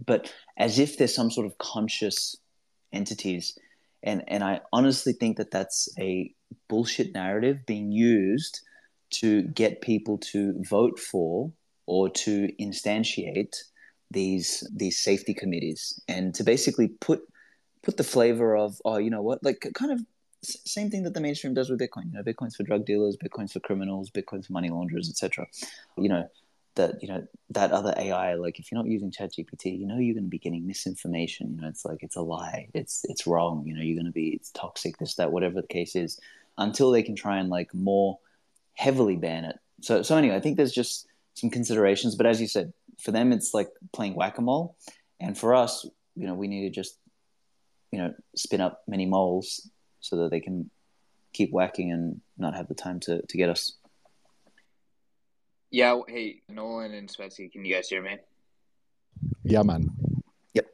but as if there's some sort of conscious entities. And and I honestly think that that's a bullshit narrative being used to get people to vote for or to instantiate these these safety committees and to basically put put the flavor of oh you know what? Like kind of same thing that the mainstream does with Bitcoin. You know, Bitcoin's for drug dealers, Bitcoin's for criminals, Bitcoin's for money launderers, etc. You know, that you know that other AI, like if you're not using ChatGPT, you know you're going to be getting misinformation. You know, it's like it's a lie, it's it's wrong. You know, you're going to be it's toxic, this that, whatever the case is, until they can try and like more heavily ban it. So so anyway, I think there's just some considerations, but as you said, for them it's like playing whack a mole, and for us, you know, we need to just you know spin up many moles so that they can keep whacking and not have the time to, to get us. Yeah. Hey, Nolan and Svetski, can you guys hear me? Yeah, man. Yep.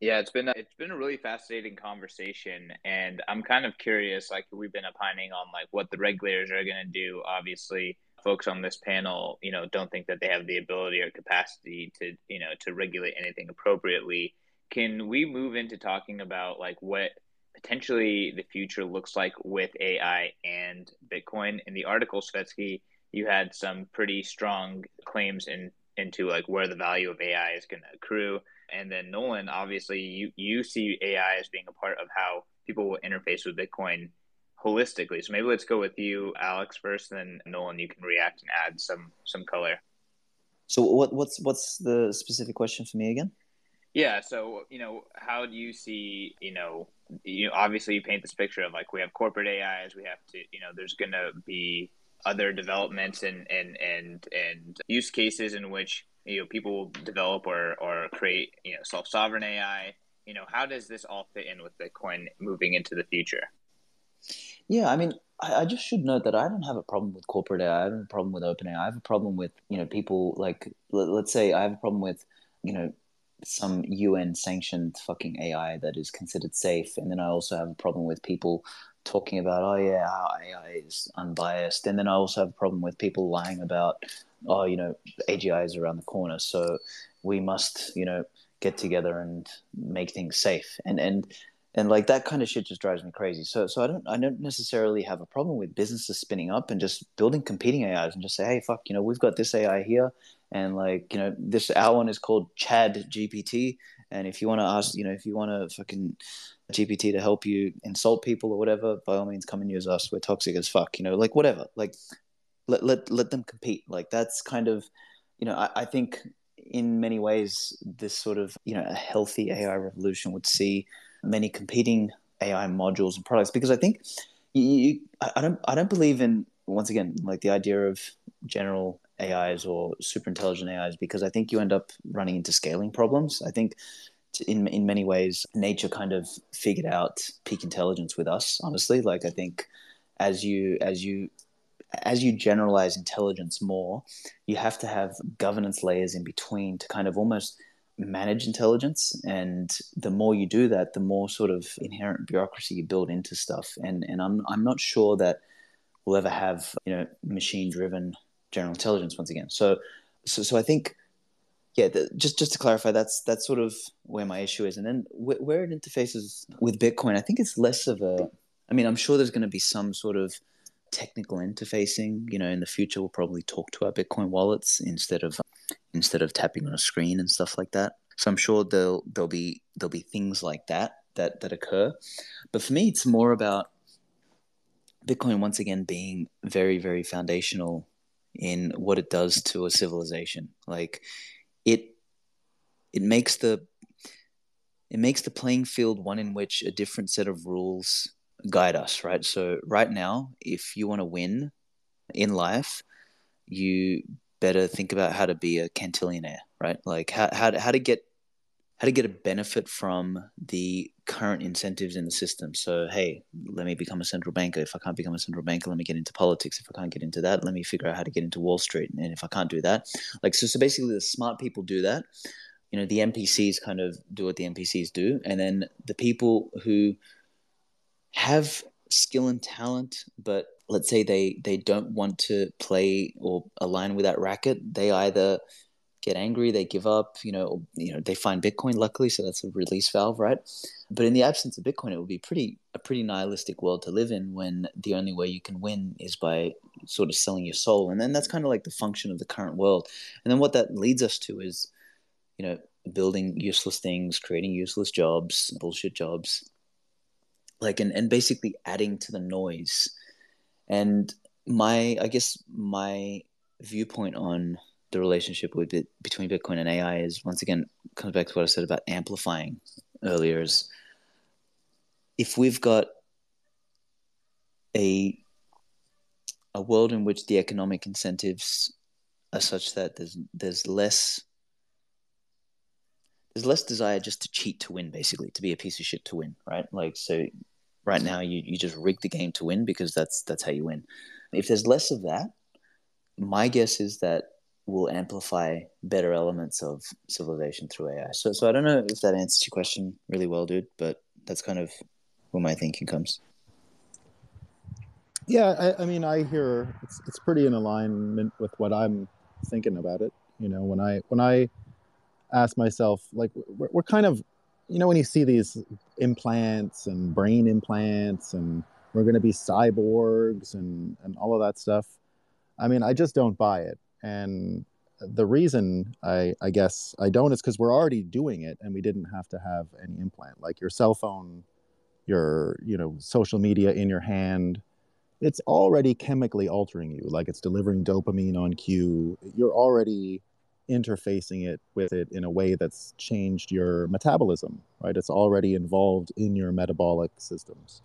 Yeah, it's been a, it's been a really fascinating conversation, and I'm kind of curious. Like we've been opining on like what the regulators are going to do. Obviously, folks on this panel, you know, don't think that they have the ability or capacity to you know to regulate anything appropriately. Can we move into talking about like what potentially the future looks like with AI and Bitcoin. In the article, Svetski, you had some pretty strong claims in into like where the value of AI is going to accrue. And then Nolan, obviously, you you see AI as being a part of how people will interface with Bitcoin holistically. So maybe let's go with you, Alex, first, then Nolan, you can react and add some some color. So what what's what's the specific question for me again? Yeah. So, you know, how do you see, you know, you obviously you paint this picture of like we have corporate AIs, we have to, you know, there's going to be other developments and and and and use cases in which you know people will develop or or create you know self sovereign AI. You know, how does this all fit in with Bitcoin moving into the future? Yeah, I mean, I, I just should note that I don't have a problem with corporate AI. I don't have a problem with open AI. I have a problem with you know people like let, let's say I have a problem with you know some UN sanctioned fucking AI that is considered safe, and then I also have a problem with people talking about oh yeah our AI is unbiased, and then I also have a problem with people lying about oh you know AGI is around the corner, so we must you know get together and make things safe, and and and like that kind of shit just drives me crazy. So so I don't I don't necessarily have a problem with businesses spinning up and just building competing AIs and just say hey fuck you know we've got this AI here and like you know this our one is called Chad GPT and if you want to ask you know if you want to fucking GPT to help you insult people or whatever by all means come and use us. We're toxic as fuck you know like whatever. Like let let let them compete. Like that's kind of you know I, I think in many ways this sort of you know a healthy AI revolution would see many competing AI modules and products. Because I think you, you, I don't I don't believe in once again like the idea of general AIs or super intelligent AIs because I think you end up running into scaling problems. I think in in many ways nature kind of figured out peak intelligence with us honestly. Like I think as you as you as you generalize intelligence more you have to have governance layers in between to kind of almost manage intelligence. And the more you do that the more sort of inherent bureaucracy you build into stuff. And and I'm I'm not sure that we'll ever have you know machine driven general intelligence once again so so so I think yeah the, just just to clarify that's that's sort of where my issue is and then wh- where it interfaces with bitcoin I think it's less of a I mean I'm sure there's going to be some sort of technical interfacing you know in the future we'll probably talk to our bitcoin wallets instead of instead of tapping on a screen and stuff like that. So I'm sure there'll there'll be there'll be things like that that that occur. But for me, it's more about Bitcoin once again being very very foundational in what it does to a civilization. Like it it makes the it makes the playing field one in which a different set of rules guide us, right? So right now, if you want to win in life, you better think about how to be a cantillionaire, right? Like how how how to get how to get a benefit from the current incentives in the system. So, hey, let me become a central banker. If I can't become a central banker, let me get into politics. If I can't get into that, let me figure out how to get into Wall Street. And if I can't do that, like so, so basically, the smart people do that. You know, the NPCs kind of do what the NPCs do, and then the people who have skill and talent, but let's say they they don't want to play or align with that racket, they either get angry, they give up, you know, you know, they find Bitcoin luckily, so that's a release valve, right? But in the absence of Bitcoin, it would be pretty a pretty nihilistic world to live in when the only way you can win is by sort of selling your soul. And then that's kind of like the function of the current world. And then what that leads us to is, you know, building useless things, creating useless jobs, bullshit jobs, like and, and basically adding to the noise and my i guess my viewpoint on the relationship with it, between bitcoin and ai is once again comes back to what i said about amplifying earlier is if we've got a a world in which the economic incentives are such that there's there's less there's less desire just to cheat to win basically to be a piece of shit to win right? Like so right now you, you just rig the game to win because that's that's how you win. If there's less of that my guess is that we'll amplify better elements of civilization through ai so so i don't know if that answers your question really well dude but that's kind of where my thinking comes. Yeah I, I mean i hear it's, it's pretty in alignment with what i'm thinking about it. You know when i when i ask myself like we're, we're kind of you know when you see these implants and brain implants and we're going to be cyborgs and and all of that stuff i mean i just don't buy it and the reason i i guess i don't is because we're already doing it and we didn't have to have any implant like your cell phone your you know social media in your hand it's already chemically altering you like it's delivering dopamine on cue you're already interfacing it with it in a way that's changed your metabolism, right? It's already involved in your metabolic systems.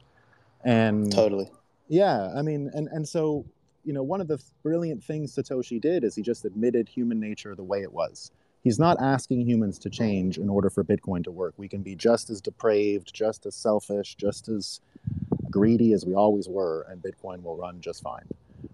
And Totally. yeah, I mean, and and so you know, one of the brilliant things Satoshi did is he just admitted human nature the way it was. He's not asking humans to change in order for Bitcoin to work. We can be just as depraved, just as selfish, just as greedy as we always were, and Bitcoin will run just fine.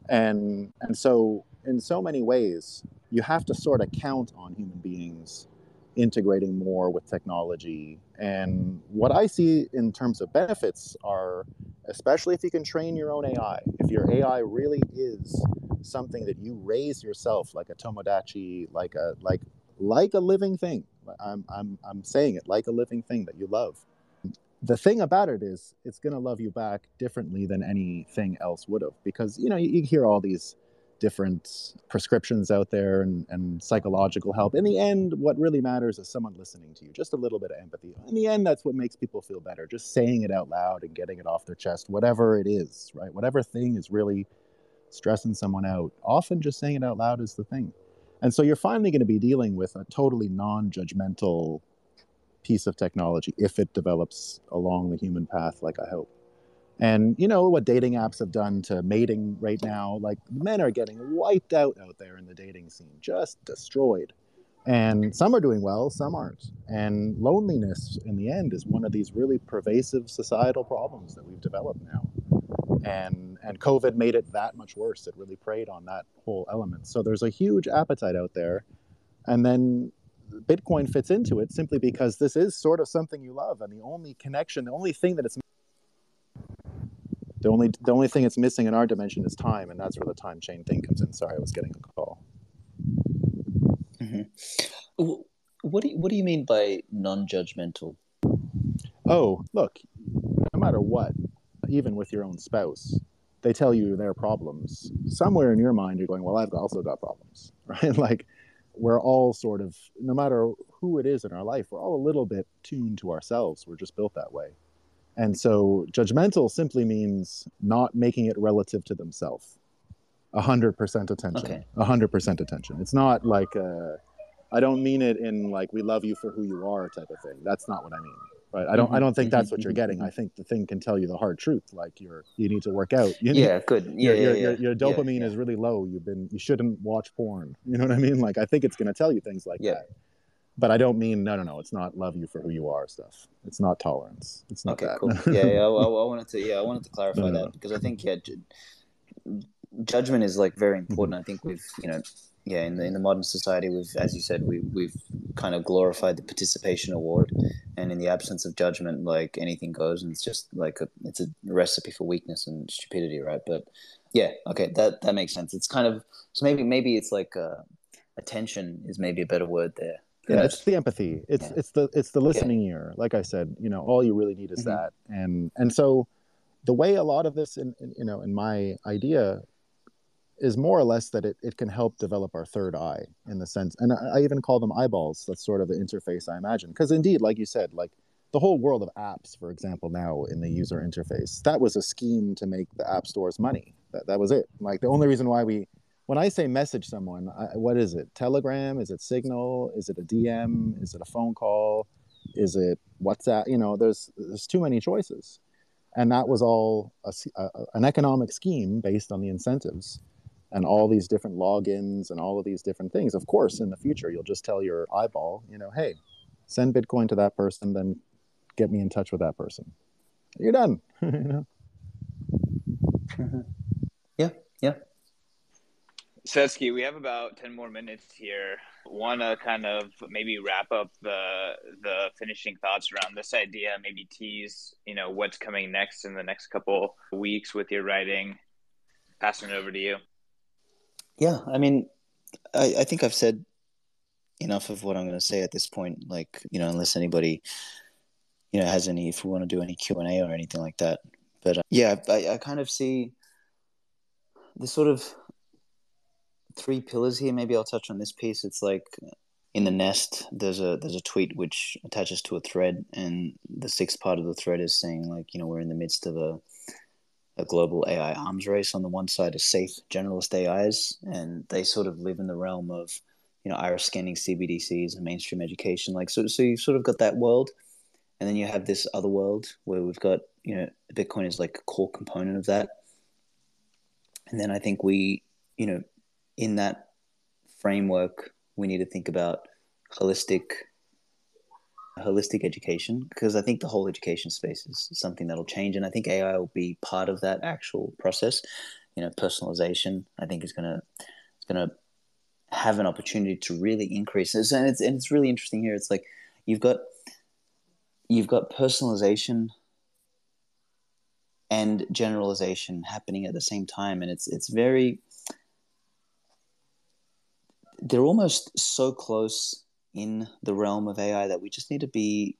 And and so in so many ways, you have to sort of count on human beings integrating more with technology. And what I see in terms of benefits are, especially if you can train your own AI, if your AI really is something that you raise yourself, like a Tamagotchi, like a like like a living thing. I'm I'm I'm saying it like a living thing that you love. The thing about it is, it's to love you back differently than anything else would have, because you know you, you hear all these different prescriptions out there and, and psychological help. In the end, what really matters is someone listening to you, just a little bit of empathy. In the end, that's what makes people feel better, just saying it out loud and getting it off their chest, whatever it is, right? Whatever thing is really stressing someone out, often just saying it out loud is the thing. And so you're finally going to be dealing with a totally non judgmental piece of technology if it develops along the human path, like I hope. And you know what dating apps have done to mating right now? Like men are getting wiped out out there in the dating scene, just destroyed. And some are doing well, some aren't. And loneliness in the end is one of these really pervasive societal problems that we've developed now. And and COVID made it that much worse. It really preyed on that whole element. So there's a huge appetite out there. And then Bitcoin fits into it simply because this is sort of something you love. And the only connection, the only thing that it's the only the only thing it's missing in our dimension is time, and that's where the time chain thing comes in. Sorry, I was getting a call. Mm-hmm. What do you, what do you mean by non-judgmental? Oh, look, no matter what, even with your own spouse, they tell you their problems. Somewhere in your mind, you're going, "Well, I've also got problems," <laughs> right? like we're all sort of, no matter who it is in our life, we're all a little bit tuned to ourselves. We're just built that way. And so judgmental simply means not making it relative to themselves. A hundred percent attention. A hundred percent attention. It's not like uh, I don't mean it in like we love you for who you are type of thing. That's not what I mean. Right. I don't I mm-hmm. don't think that's what mm-hmm. you're getting. Mm-hmm. I think the thing can tell you the hard truth. Like you're you need to work out. You need, yeah, good. Yeah, your, yeah, your, yeah. your, your dopamine yeah, is really low. You've been you shouldn't watch porn. You know what I mean? Like I think it's gonna tell you things like Yeah. that. But I don't mean no no no, it's not love you for who you are stuff. It's not tolerance. It's not Okay, that. cool. <laughs> Yeah, yeah. I, I wanted to, yeah, I wanted to clarify No, no, that because I think, yeah, ju- judgment is like very Mm-hmm. important. I think we've, you know, yeah, in the in the modern society, we've, as you said, we we've kind of glorified the participation award, and in the absence of judgment, like anything goes, and it's just like a, it's a recipe for weakness and stupidity, right? But yeah, okay, that that makes sense. It's kind of so maybe maybe it's like uh, attention is maybe a better word there. Yeah it's the empathy. It's Yeah. it's the it's the listening ear. Like i said you know all you really need is Mhm. that. And and so the way a lot of this in, in you know in my idea is more or less that it, it can help develop our third eye in the sense and I, I even call them eyeballs. That's sort of the interface i imagine. Because indeed like you said like the whole world of apps for example now in the user interface that was a scheme to make the app stores money. That, that was it. Like the only reason why we when I say message someone, I, what is it? Telegram? Is it Signal? Is it a DM? Is it a phone call? Is it WhatsApp? You know, there's there's too many choices, and that was all a a- an economic scheme based on the incentives and all these different logins and all of these different things. Of course, in the future, you'll just tell your eyeball, you know, hey, send Bitcoin to that person, then get me in touch with that person. You're done. <laughs> you know? <laughs> Yeah, yeah. Svetski, we have about 10 more minutes here. Want to kind of maybe wrap up the the finishing thoughts around this idea, maybe tease, you know, what's coming next in the next couple weeks with your writing. Passing it over to you. Yeah, I mean, I, I think I've said enough of what I'm going to say at this point. Like, you know, unless anybody, you know, has any, if we want to do any Q and A or anything like that. But uh, yeah, I, I kind of see the sort of three pillars here. Maybe I'll touch on this piece. It's like in the nest. There's a there's a tweet which attaches to a thread, and the sixth part of the thread is saying like, you know, we're in the midst of a a global AI arms race. On the one side is safe generalist AIs, and they sort of live in the realm of, you know iris scanning cbdc's and mainstream education like so so you've sort of got that world and then you have this other world where we've got you know bitcoin is like a core component of that and then i think we you know in that framework we need to think about holistic holistic education because I think the whole education space is something that'll change, and I think AI will be part of that actual process. You know, personalization I think is gonna it's gonna have an opportunity to really increase and it's and it's really interesting here. It's like you've got you've got personalization and generalization happening at the same time, and it's it's very they're almost so close in the realm of AI that we just need to be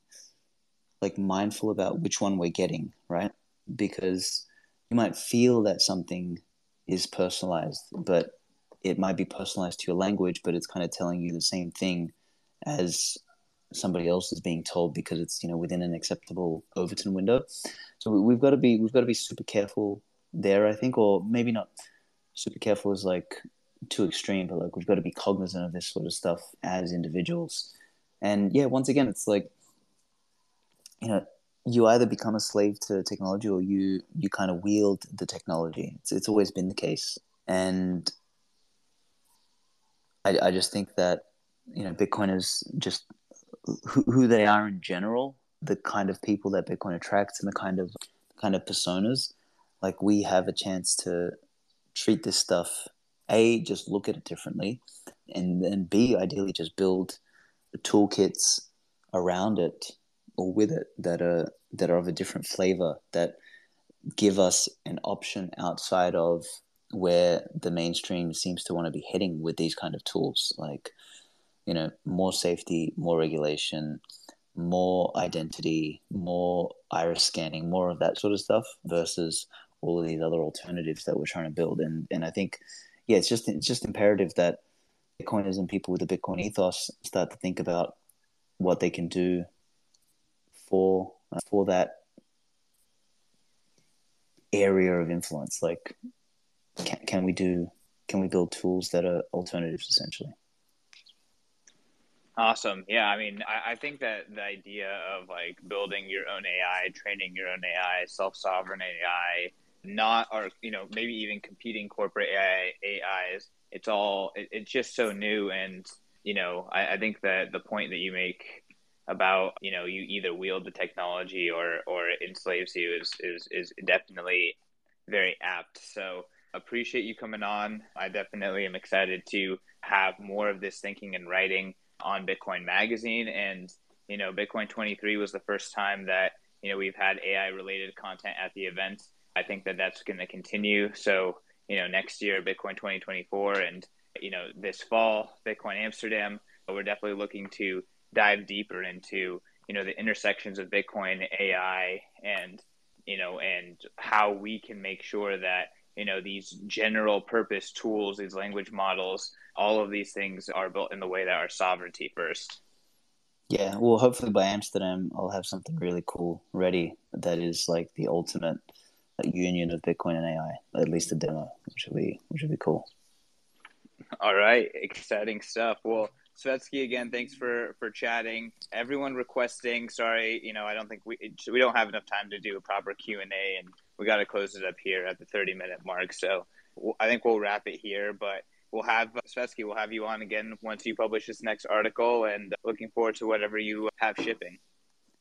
like mindful about which one we're getting, right? Because you might feel that something is personalized, but it might be personalized to your language, but it's kind of telling you the same thing as somebody else is being told because it's you know within an acceptable Overton window. So we've got to be we've got to be super careful there, I think, or maybe not super careful is like too extreme, but like we've got to be cognizant of this sort of stuff as individuals. And yeah, once again, it's like you know, you either become a slave to technology or you you kind of wield the technology. It's it's always been the case, and I I just think that you know Bitcoin is just who, who they are in general, the kind of people that Bitcoin attracts, and the kind of kind of personas. Like we have a chance to treat this stuff a just look at it differently, and then b ideally just build toolkits around it or with it that are that are of a different flavor that give us an option outside of where the mainstream seems to want to be heading with these kind of tools like you know more safety more regulation more identity more iris scanning more of that sort of stuff versus all of these other alternatives that we're trying to build. And and i think yeah, it's just it's just imperative that Bitcoiners and people with a Bitcoin ethos start to think about what they can do for uh, for that area of influence. Like, can, can we do? Can we build tools that are alternatives, essentially? Awesome. Yeah, I mean, I, I, think that the idea of like building your own AI, training your own AI, self sovereign AI, not or you know maybe even competing corporate AI, AIs. It's all it, it's just so new, and you know I, I think that the point that you make about you know you either wield the technology or or enslaves you is is is definitely very apt. So appreciate you coming on. I definitely am excited to have more of this thinking and writing on Bitcoin Magazine. And you know, Bitcoin 23 was the first time that you know we've had AI related content at the event. I think that that's going to continue. So, you know, next year, Bitcoin 2024, and, you know, this fall, Bitcoin Amsterdam, we're definitely looking to dive deeper into, you know, the intersections of Bitcoin, AI, and, you know, and how we can make sure that, you know, these general purpose tools, these language models, all of these things are built in the way that our sovereignty first. Yeah, well, hopefully by Amsterdam, I'll have something really cool ready that is like the ultimate union of Bitcoin and AI, at least a demo, which would be which would be cool. All right, exciting stuff. Well, Svetski, again, thanks for for chatting. Everyone requesting, sorry, you know, I don't think we we don't have enough time to do a proper Q and A, and we got to close it up here at the thirty minute mark. So I think we'll wrap it here, but. We'll have Svetski. We'll have you on again once you publish this next article, and looking forward to whatever you have shipping.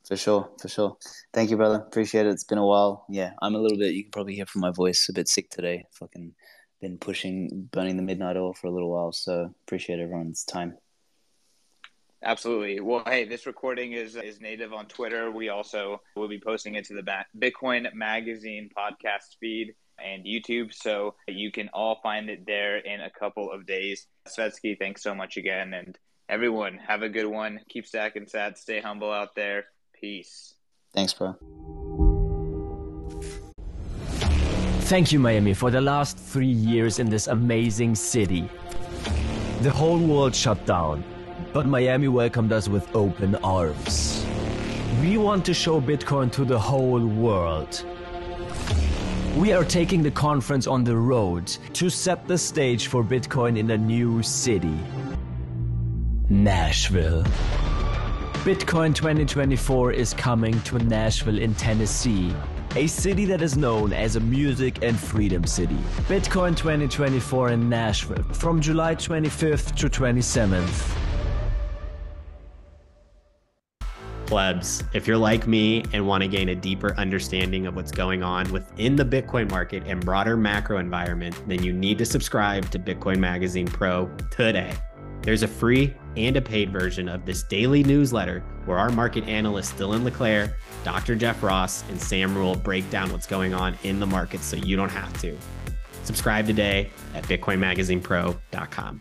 For sure, for sure. Thank you, brother. Appreciate it. It's been a while. Yeah, I'm a little bit. You can probably hear from my voice, a bit sick today. Fucking been pushing, burning the midnight oil for a little while. So appreciate everyone's time. Absolutely. Well, hey, this recording is is native on Twitter. We also will be posting it to the Bitcoin Magazine podcast feed and YouTube, so you can all find it there in a couple of days. Svetski, thanks so much again, and everyone have a good one. Keep stacking sats. Stay humble out there. Peace. Thanks, bro. Thank you, Miami, for the last three years in this amazing city. The whole world shut down, but Miami welcomed us with open arms. We want to show Bitcoin to the whole world. We are taking the conference on the road to set the stage for Bitcoin in a new city. Nashville. Bitcoin 2024 is coming to Nashville in Tennessee, a city that is known as a music and freedom city. Bitcoin 2024 in Nashville from July 25th to 27th. plebs, if you're like me and want to gain a deeper understanding of what's going on within the Bitcoin market and broader macro environment, then you need to subscribe to Bitcoin Magazine Pro today. There's a free and a paid version of this daily newsletter where our market analysts Dylan LeClaire, Dr. Jeff Ross, and Sam Rule break down what's going on in the market so you don't have to. Subscribe today at bitcoinmagazinepro.com.